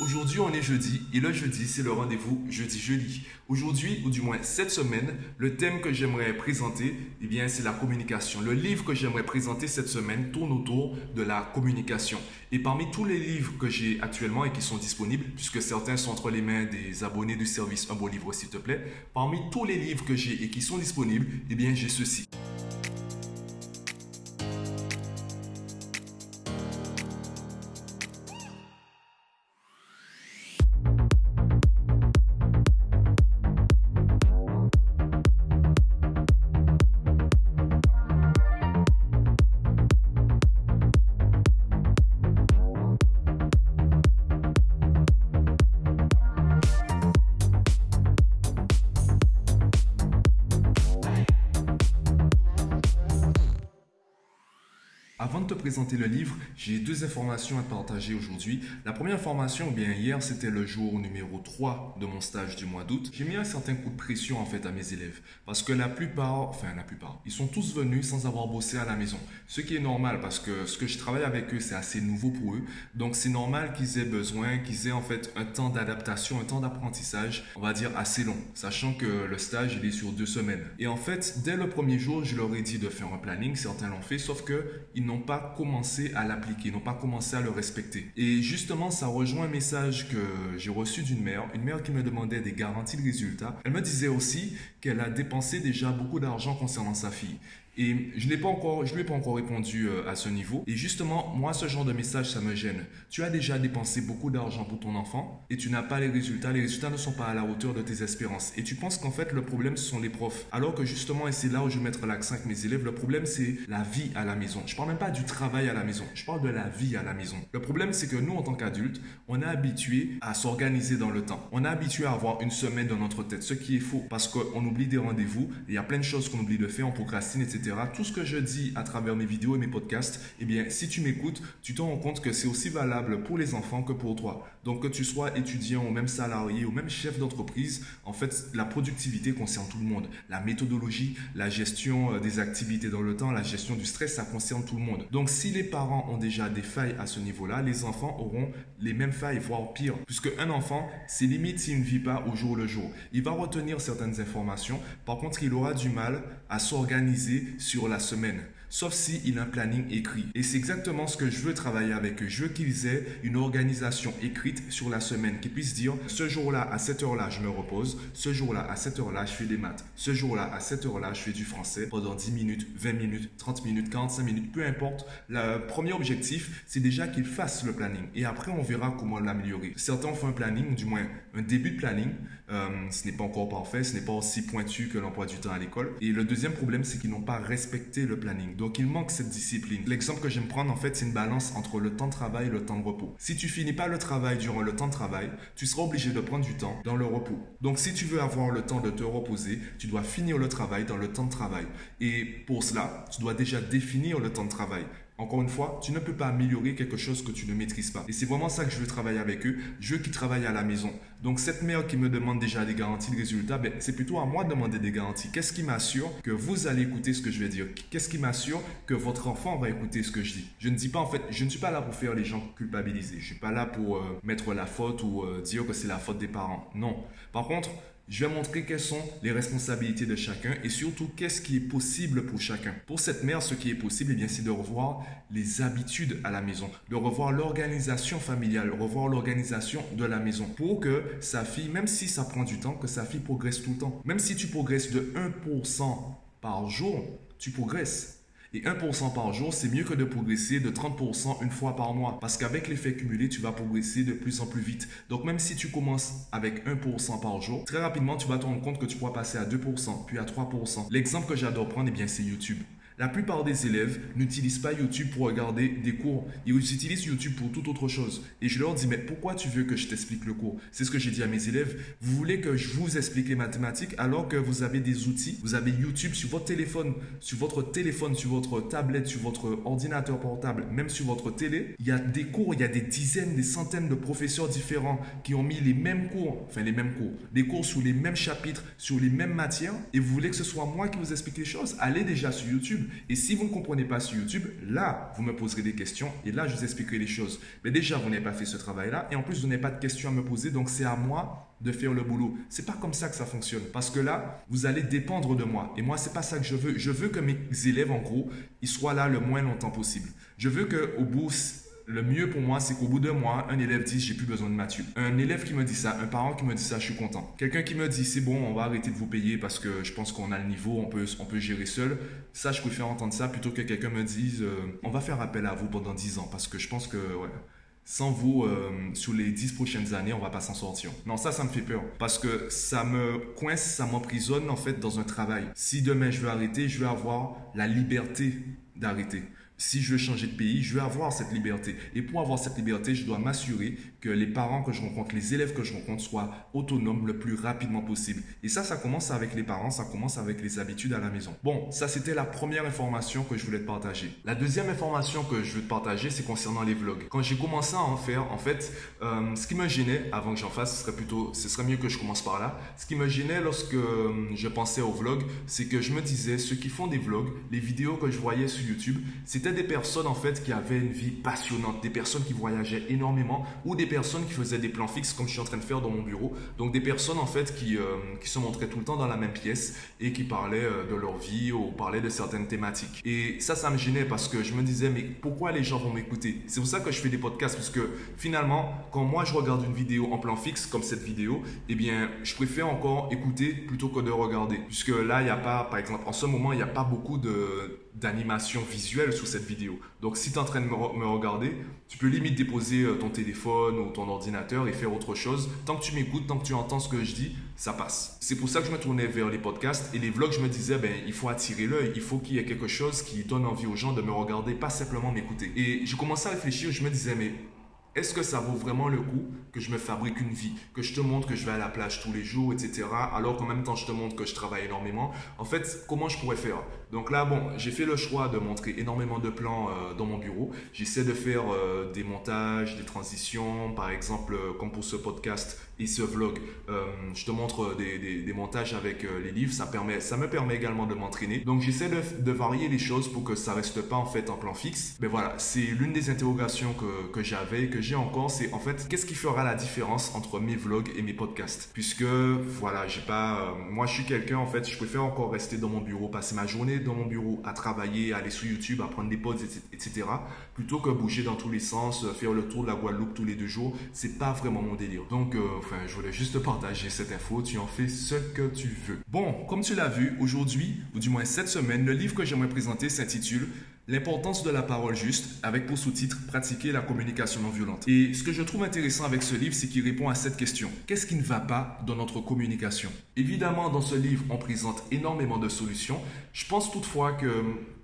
Aujourd'hui, on est jeudi et le jeudi, c'est le rendez-vous jeudi-jeudi. Aujourd'hui, ou du moins cette semaine, le thème que j'aimerais présenter, eh bien, c'est la communication. Le livre que j'aimerais présenter cette semaine tourne autour de la communication. Et parmi tous les livres que j'ai actuellement et qui sont disponibles, puisque certains sont entre les mains des abonnés du service Un beau livre, s'il te plaît, parmi tous les livres que j'ai et qui sont disponibles, eh bien, j'ai ceci. Avant de te présenter le livre, j'ai deux informations à partager aujourd'hui. La première information, eh bien hier, c'était le jour numéro 3 de mon stage du mois d'août. J'ai mis un certain coup de pression en fait à mes élèves parce que la plupart, enfin la plupart, ils sont tous venus sans avoir bossé à la maison. Ce qui est normal parce que ce que je travaille avec eux, c'est assez nouveau pour eux. Donc c'est normal qu'ils aient besoin, qu'ils aient en fait un temps d'adaptation, un temps d'apprentissage, on va dire assez long, sachant que le stage il est sur deux semaines. Et en fait, dès le premier jour, je leur ai dit de faire un planning, certains l'ont fait, sauf que ils n'ont pas commencé à l'appliquer, n'ont pas commencé à le respecter. Et justement, ça rejoint un message que j'ai reçu d'une mère, une mère qui me demandait des garanties de résultats. Elle me disait aussi qu'elle a dépensé déjà beaucoup d'argent concernant sa fille. Et je ne pas encore, je lui ai pas encore répondu euh, à ce niveau. Et justement, moi, ce genre de message, ça me gêne. Tu as déjà dépensé beaucoup d'argent pour ton enfant et tu n'as pas les résultats. Les résultats ne sont pas à la hauteur de tes espérances. Et tu penses qu'en fait, le problème, ce sont les profs. Alors que justement, et c'est là où je vais mettre l'accent avec mes élèves, le problème, c'est la vie à la maison. Je parle même pas du travail à la maison. Je parle de la vie à la maison. Le problème, c'est que nous, en tant qu'adultes, on est habitué à s'organiser dans le temps. On est habitué à avoir une semaine dans notre tête, ce qui est faux parce qu'on oublie des rendez-vous. Il y a plein de choses qu'on oublie de faire, on procrastine, etc. Tout ce que je dis à travers mes vidéos et mes podcasts, eh bien, si tu m'écoutes, tu te rends compte que c'est aussi valable pour les enfants que pour toi. Donc, que tu sois étudiant ou même salarié ou même chef d'entreprise, en fait, la productivité concerne tout le monde. La méthodologie, la gestion euh, des activités dans le temps, la gestion du stress, ça concerne tout le monde. Donc, si les parents ont déjà des failles à ce niveau-là, les enfants auront les mêmes failles, voire pire. Puisque un enfant, c'est limite s'il ne vit pas au jour le jour. Il va retenir certaines informations. Par contre, il aura du mal à s'organiser sur la semaine, sauf si il a un planning écrit. Et c'est exactement ce que je veux travailler avec eux. Je veux qu'ils aient une organisation écrite sur la semaine, qu'ils puissent dire ce jour-là, à cette heure-là, je me repose, ce jour-là, à cette heure-là, je fais des maths, ce jour-là, à cette heure-là, je fais du français pendant 10 minutes, 20 minutes, 30 minutes, 45 minutes, peu importe. Le premier objectif, c'est déjà qu'ils fassent le planning. Et après, on verra comment l'améliorer. Certains font un planning, du moins un début de planning. Euh, ce n'est pas encore parfait, ce n'est pas aussi pointu que l'emploi du temps à l'école. Et le deuxième problème, c'est qu'ils n'ont pas respecté le planning. Donc il manque cette discipline. L'exemple que j'aime prendre en fait, c'est une balance entre le temps de travail et le temps de repos. Si tu finis pas le travail durant le temps de travail, tu seras obligé de prendre du temps dans le repos. Donc si tu veux avoir le temps de te reposer, tu dois finir le travail dans le temps de travail. Et pour cela, tu dois déjà définir le temps de travail. Encore une fois, tu ne peux pas améliorer quelque chose que tu ne maîtrises pas. Et c'est vraiment ça que je veux travailler avec eux. Je veux qu'ils travaillent à la maison. Donc cette mère qui me demande déjà des garanties de résultats, ben, c'est plutôt à moi de demander des garanties. Qu'est-ce qui m'assure que vous allez écouter ce que je vais dire? Qu'est-ce qui m'assure que votre enfant va écouter ce que je dis? Je ne dis pas en fait, je ne suis pas là pour faire les gens culpabiliser. Je suis pas là pour euh, mettre la faute ou euh, dire que c'est la faute des parents. Non. Par contre, je vais montrer quelles sont les responsabilités de chacun et surtout qu'est-ce qui est possible pour chacun. Pour cette mère, ce qui est possible, eh bien, c'est de revoir les habitudes à la maison, de revoir l'organisation familiale, revoir l'organisation de la maison pour que sa fille, même si ça prend du temps, que sa fille progresse tout le temps. Même si tu progresses de 1% par jour, tu progresses. Et 1% par jour, c'est mieux que de progresser de 30% une fois par mois. Parce qu'avec l'effet cumulé, tu vas progresser de plus en plus vite. Donc même si tu commences avec 1% par jour, très rapidement, tu vas te rendre compte que tu pourras passer à 2%, puis à 3%. L'exemple que j'adore prendre, eh bien, c'est YouTube. La plupart des élèves n'utilisent pas YouTube pour regarder des cours. Ils utilisent YouTube pour toute autre chose. Et je leur dis, mais pourquoi tu veux que je t'explique le cours? C'est ce que j'ai dit à mes élèves. Vous voulez que je vous explique les mathématiques alors que vous avez des outils? Vous avez YouTube sur votre téléphone, sur votre téléphone, sur votre tablette, sur votre ordinateur portable, même sur votre télé. Il y a des cours, il y a des dizaines, des centaines de professeurs différents qui ont mis les mêmes cours, enfin les mêmes cours, des cours sur les mêmes chapitres, sur les mêmes matières. Et vous voulez que ce soit moi qui vous explique les choses? Allez déjà sur YouTube Et si vous ne comprenez pas sur YouTube, là, vous me poserez des questions et là, je vous expliquerai les choses. Mais déjà, vous n'avez pas fait ce travail-là et en plus, vous n'avez pas de questions à me poser. Donc, c'est à moi de faire le boulot. C'est pas comme ça que ça fonctionne. Parce que là, vous allez dépendre de moi. Et moi, c'est pas ça que je veux. Je veux que mes élèves, en gros, ils soient là le moins longtemps possible. Je veux qu'au bout, le mieux pour moi, c'est qu'au bout d'un mois, un élève dise j'ai plus besoin de Mathieu. Un élève qui me dit ça, un parent qui me dit ça, je suis content. Quelqu'un qui me dit c'est bon, on va arrêter de vous payer parce que je pense qu'on a le niveau, on peut, on peut gérer seul. Ça, je préfère entendre ça plutôt que quelqu'un me dise euh, on va faire appel à vous pendant 10 ans parce que je pense que sans vous, euh, sur les 10 prochaines années, on va pas s'en sortir. Non, ça, ça me fait peur. Parce que ça me coince, ça m'emprisonne, en fait, dans un travail. Si demain je veux arrêter, je veux avoir la liberté d'arrêter si je veux changer de pays, je veux avoir cette liberté. Et pour avoir cette liberté, je dois m'assurer que les parents que je rencontre, les élèves que je rencontre soient autonomes le plus rapidement possible. Et ça, ça commence avec les parents, ça commence avec les habitudes à la maison. Bon, ça c'était la première information que je voulais te partager. La deuxième information que je veux te partager, c'est concernant les vlogs. Quand j'ai commencé à en faire, en fait, euh, ce qui me gênait, avant que j'en fasse, ce serait plutôt, ce serait mieux que je commence par là. Ce qui me gênait lorsque euh, je pensais aux vlogs, c'est que je me disais, ceux qui font des vlogs, les vidéos que je voyais sur YouTube, c'était des personnes en fait qui avaient une vie passionnante, des personnes qui voyageaient énormément ou des personnes qui faisaient des plans fixes comme je suis en train de faire dans mon bureau. Donc des personnes en fait qui, euh, qui se montraient tout le temps dans la même pièce et qui parlaient euh, de leur vie ou parlaient de certaines thématiques. Et ça, ça me gênait parce que je me disais mais pourquoi les gens vont m'écouter? C'est pour ça que je fais des podcasts parce que finalement quand moi je regarde une vidéo en plan fixe comme cette vidéo, eh bien je préfère encore écouter plutôt que de regarder. Puisque là il n'y a pas, par exemple en ce moment il n'y a pas beaucoup de d'animation visuelle sous cette vidéo. Donc si tu es en train de me, regarder, tu peux limite déposer euh, ton téléphone ou ton ordinateur et faire autre chose. Tant que tu m'écoutes, tant que tu entends ce que je dis, ça passe. C'est pour ça que je me tournais vers les podcasts et les vlogs, je me disais, ben, il faut attirer l'œil, il faut qu'il y ait quelque chose qui donne envie aux gens de me regarder, pas simplement m'écouter. Et j'ai commencé à réfléchir, je me disais, mais est-ce que ça vaut vraiment le coup que je me fabrique une vie, que je te montre que je vais à la plage tous les jours, etc. Alors qu'en même temps je te montre que je travaille énormément? En fait, comment je pourrais faire? Donc là, bon, j'ai fait le choix de montrer énormément de plans euh, dans mon bureau. J'essaie de faire euh, des montages, des transitions, par exemple, euh, comme pour ce podcast et ce vlog. je te montre des, montages avec les livres. Ça, me permet également de m'entraîner. Donc j'essaie de, varier les choses pour que ça reste pas en fait en plan fixe. Mais voilà, c'est l'une des interrogations que, que j'avais, que j'ai encore. C'est en fait, qu'est-ce qui fera la différence entre mes vlogs et mes podcasts? Puisque, voilà, j'ai pas. Moi, je suis quelqu'un, en fait, je préfère encore rester dans mon bureau, passer ma journée dans mon bureau à travailler, aller sur YouTube, à prendre des pods, etc. Plutôt que bouger dans tous les sens, euh, faire le tour de la Guadeloupe tous les deux jours. C'est pas vraiment mon délire. Donc, euh, enfin, je voulais juste partager cette info. Tu en fais ce que tu veux. Bon, comme tu l'as vu, aujourd'hui, ou du moins cette semaine, le livre que j'aimerais présenter s'intitule L'importance de la parole juste, avec pour sous-titre Pratiquer la communication non violente. Et ce que je trouve intéressant avec ce livre, c'est qu'il répond à cette question. Qu'est-ce qui ne va pas dans notre communication? Évidemment, dans ce livre, on présente énormément de solutions. Je pense toutefois que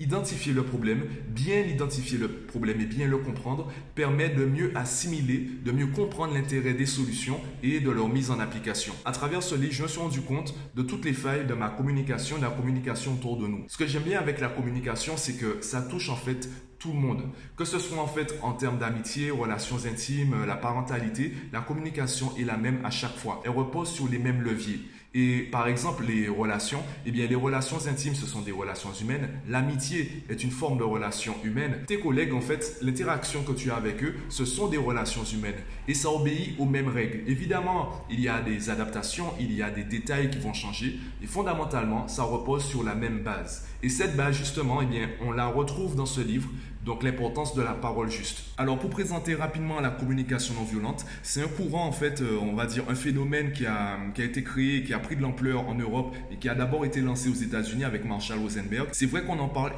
Identifier le problème, bien identifier le problème et bien le comprendre permet de mieux assimiler, de mieux comprendre l'intérêt des solutions et de leur mise en application. À travers ce livre, je me suis rendu compte de toutes les failles de ma communication, de la communication autour de nous. Ce que j'aime bien avec la communication, c'est que ça touche en fait tout le monde. Que ce soit en fait en termes d'amitié, relations intimes, la parentalité, la communication est la même à chaque fois. Elle repose sur les mêmes leviers. Et par exemple, les relations, eh bien, les relations intimes, ce sont des relations humaines. L'amitié est une forme de relation humaine. Tes collègues, en fait, l'interaction que tu as avec eux, ce sont des relations humaines. Et ça obéit aux mêmes règles. Évidemment, il y a des adaptations, il y a des détails qui vont changer. Et fondamentalement, ça repose sur la même base. Et cette base, justement, eh bien, on la retrouve dans ce livre donc l'importance de la parole juste. Alors pour présenter rapidement la communication non violente, c'est un courant en fait, euh, on va dire un phénomène qui a, qui a été créé, qui a pris de l'ampleur en Europe et qui a d'abord été lancé aux États-Unis avec Marshall Rosenberg. C'est vrai qu'on en parle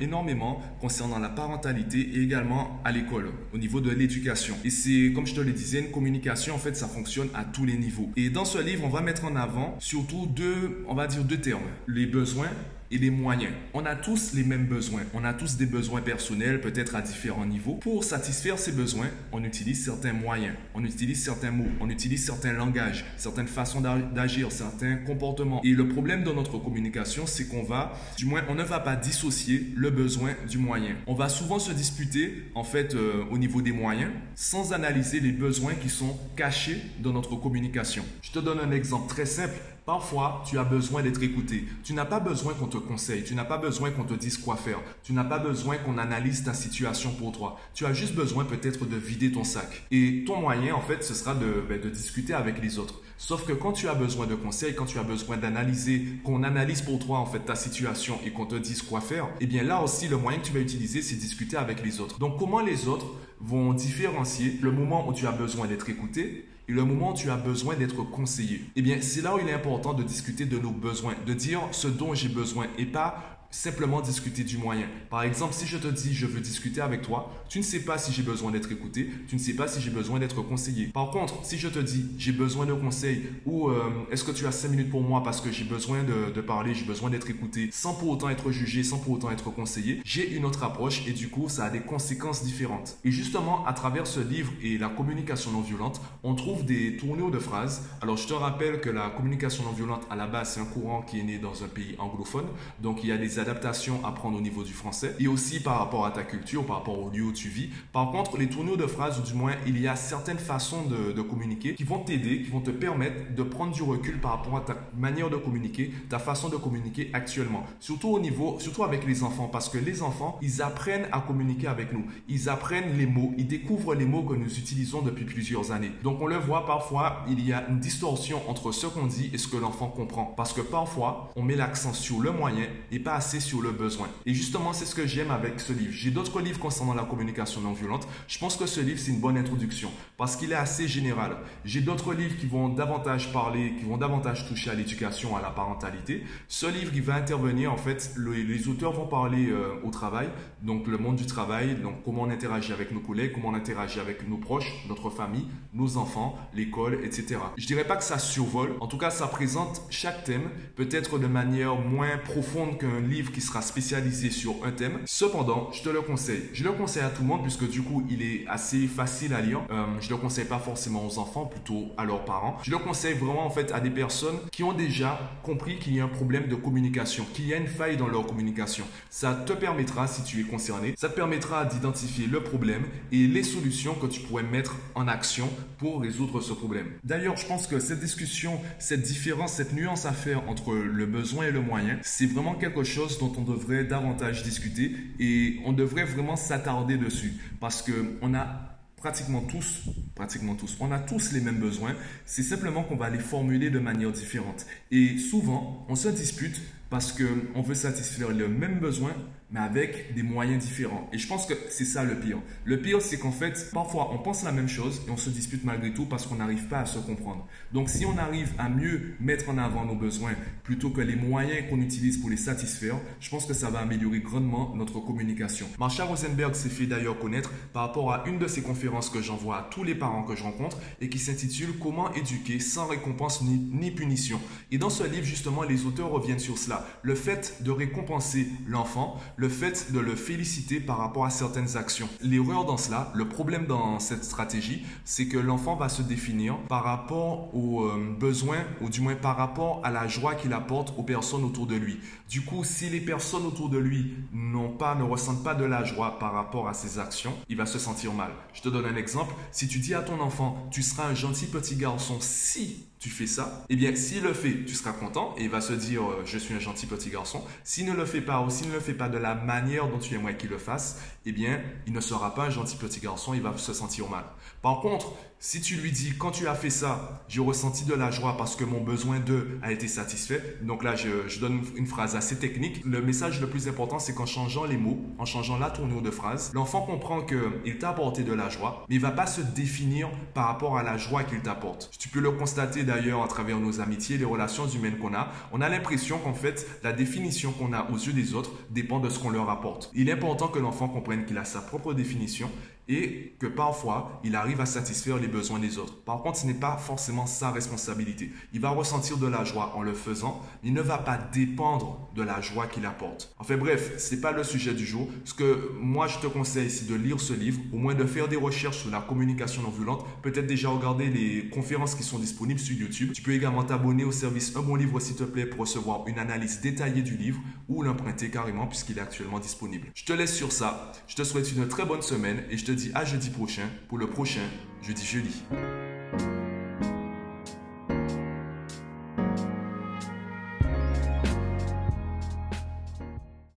énormément concernant la parentalité et également à l'école, au niveau de l'éducation. Et c'est, comme je te le disais, une communication en fait, ça fonctionne à tous les niveaux. Et dans ce livre, on va mettre en avant surtout deux, on va dire deux termes, les besoins et les moyens. On a tous les mêmes besoins. On a tous des besoins personnels, peut-être à différents niveaux. Pour satisfaire ces besoins, on utilise certains moyens, on utilise certains mots, on utilise certains langages, certaines façons d'agir, certains comportements. Et le problème dans notre communication, c'est qu'on va, du moins, on ne va pas dissocier le besoin du moyen. On va souvent se disputer, en fait, euh, au niveau des moyens, sans analyser les besoins qui sont cachés dans notre communication. Je te donne un exemple très simple. Parfois, tu as besoin d'être écouté. Tu n'as pas besoin qu'on te te conseille. Tu n'as pas besoin qu'on te dise quoi faire. Tu n'as pas besoin qu'on analyse ta situation pour toi. Tu as juste besoin peut-être de vider ton sac. Et ton moyen, en fait, ce sera de, ben, de discuter avec les autres. Sauf que quand tu as besoin de conseils, quand tu as besoin d'analyser, qu'on analyse pour toi en fait ta situation et qu'on te dise quoi faire, eh bien là aussi le moyen que tu vas utiliser c'est discuter avec les autres. Donc comment les autres vont différencier le moment où tu as besoin d'être écouté et le moment où tu as besoin d'être conseillé. Eh bien, c'est là où il est important de discuter de nos besoins, de dire ce dont j'ai besoin et pas simplement discuter du moyen. Par exemple, si je te dis je veux discuter avec toi, tu ne sais pas si j'ai besoin d'être écouté, tu ne sais pas si j'ai besoin d'être conseillé. Par contre, si je te dis j'ai besoin de conseils ou euh, est-ce que tu as 5 minutes pour moi parce que j'ai besoin de, de parler, j'ai besoin d'être écouté sans pour autant être jugé, sans pour autant être conseillé, j'ai une autre approche et du coup ça a des conséquences différentes. Et justement, à travers ce livre et la communication non violente, on trouve des tournures de phrases. Alors je te rappelle que la communication non violente à la base c'est un courant qui est né dans un pays anglophone, donc il y a des adaptation à prendre au niveau du français et aussi par rapport à ta culture, par rapport au lieu où tu vis. Par contre, les tournures de phrases, ou du moins, il y a certaines façons de, de communiquer qui vont t'aider, qui vont te permettre de prendre du recul par rapport à ta manière de communiquer, ta façon de communiquer actuellement. Surtout au niveau, surtout avec les enfants, parce que les enfants, ils apprennent à communiquer avec nous. Ils apprennent les mots, ils découvrent les mots que nous utilisons depuis plusieurs années. Donc on le voit parfois, il y a une distorsion entre ce qu'on dit et ce que l'enfant comprend. Parce que parfois, on met l'accent sur le moyen et pas assez sur le besoin. Et justement, c'est ce que j'aime avec ce livre. J'ai d'autres livres concernant la communication non violente. Je pense que ce livre, c'est une bonne introduction parce qu'il est assez général. J'ai d'autres livres qui vont davantage parler, qui vont davantage toucher à l'éducation, à la parentalité. Ce livre, il va intervenir, en fait, les auteurs vont parler euh, au travail, donc le monde du travail, donc comment on interagit avec nos collègues, comment on interagit avec nos proches, notre famille, nos enfants, l'école, etc. Je dirais pas que ça survole, en tout cas, ça présente chaque thème, peut-être de manière moins profonde qu'un livre qui sera spécialisé sur un thème. Cependant, je te le conseille. Je le conseille à tout le monde puisque du coup, il est assez facile à lire. Euh, je le conseille pas forcément aux enfants, plutôt à leurs parents. Je le conseille vraiment en fait à des personnes qui ont déjà compris qu'il y a un problème de communication, qu'il y a une faille dans leur communication. Ça te permettra, si tu es concerné, ça te permettra d'identifier le problème et les solutions que tu pourrais mettre en action pour résoudre ce problème. D'ailleurs, je pense que cette discussion, cette différence, cette nuance à faire entre le besoin et le moyen, c'est vraiment quelque chose dont on devrait davantage discuter et on devrait vraiment s'attarder dessus parce que on a pratiquement tous, pratiquement tous, on a tous les mêmes besoins. C'est simplement qu'on va les formuler de manière différente. Et souvent, on se dispute parce qu'on veut satisfaire le même besoin mais avec des moyens différents. Et je pense que c'est ça le pire. Le pire, c'est qu'en fait, parfois, on pense la même chose et on se dispute malgré tout parce qu'on n'arrive pas à se comprendre. Donc, si on arrive à mieux mettre en avant nos besoins plutôt que les moyens qu'on utilise pour les satisfaire, je pense que ça va améliorer grandement notre communication. Marsha Rosenberg s'est fait d'ailleurs connaître par rapport à une de ses conférences que j'envoie à tous les parents que je rencontre et qui s'intitule Comment éduquer sans récompense ni, ni punition. Et dans ce livre, justement, les auteurs reviennent sur cela. Le fait de récompenser l'enfant, le fait de le féliciter par rapport à certaines actions. L'erreur dans cela, le problème dans cette stratégie, c'est que l'enfant va se définir par rapport aux euh, besoins, ou du moins par rapport à la joie qu'il apporte aux personnes autour de lui. Du coup, si les personnes autour de lui n'ont pas, ne ressentent pas de la joie par rapport à ses actions, il va se sentir mal. Je te donne un exemple. Si tu dis à ton enfant, tu seras un gentil petit garçon si tu fais ça, eh bien, s'il le fait, tu seras content et il va se dire euh, je suis un gentil petit garçon. S'il ne le fait pas ou s'il ne le fait pas de la manière dont tu aimerais qu'il le fasse, eh bien, il ne sera pas un gentil petit garçon, il va se sentir mal. Par contre, si tu lui dis quand tu as fait ça, j'ai ressenti de la joie parce que mon besoin d'eux a été satisfait. Donc là, je, donne une phrase assez technique. Le message le plus important, c'est qu'en changeant les mots, en changeant la tournure de phrase, l'enfant comprend qu'il t'a apporté de la joie, mais il va pas se définir par rapport à la joie qu'il t'apporte. Tu peux le constater d'ailleurs à travers nos amitiés, les relations humaines qu'on a. On a l'impression qu'en fait, la définition qu'on a aux yeux des autres dépend de ce qu'on leur apporte. Il est important que l'enfant comprenne qu'il a sa propre définition et que parfois il arrive à satisfaire les besoins des autres. Par contre, ce n'est pas forcément sa responsabilité. Il va ressentir de la joie en le faisant, mais il ne va pas dépendre de la joie qu'il apporte. Enfin bref, ce n'est pas le sujet du jour. Ce que moi je te conseille, c'est de lire ce livre, au moins de faire des recherches sur la communication non violente, peut-être déjà regarder les conférences qui sont disponibles sur YouTube. Tu peux également t'abonner au service Un bon livre s'il te plaît pour recevoir une analyse détaillée du livre ou l'emprunter carrément puisqu'il est actuellement disponible. Je te laisse sur ça. Je te souhaite une très bonne semaine et je dis à jeudi prochain pour le prochain Jeudi Jeudi.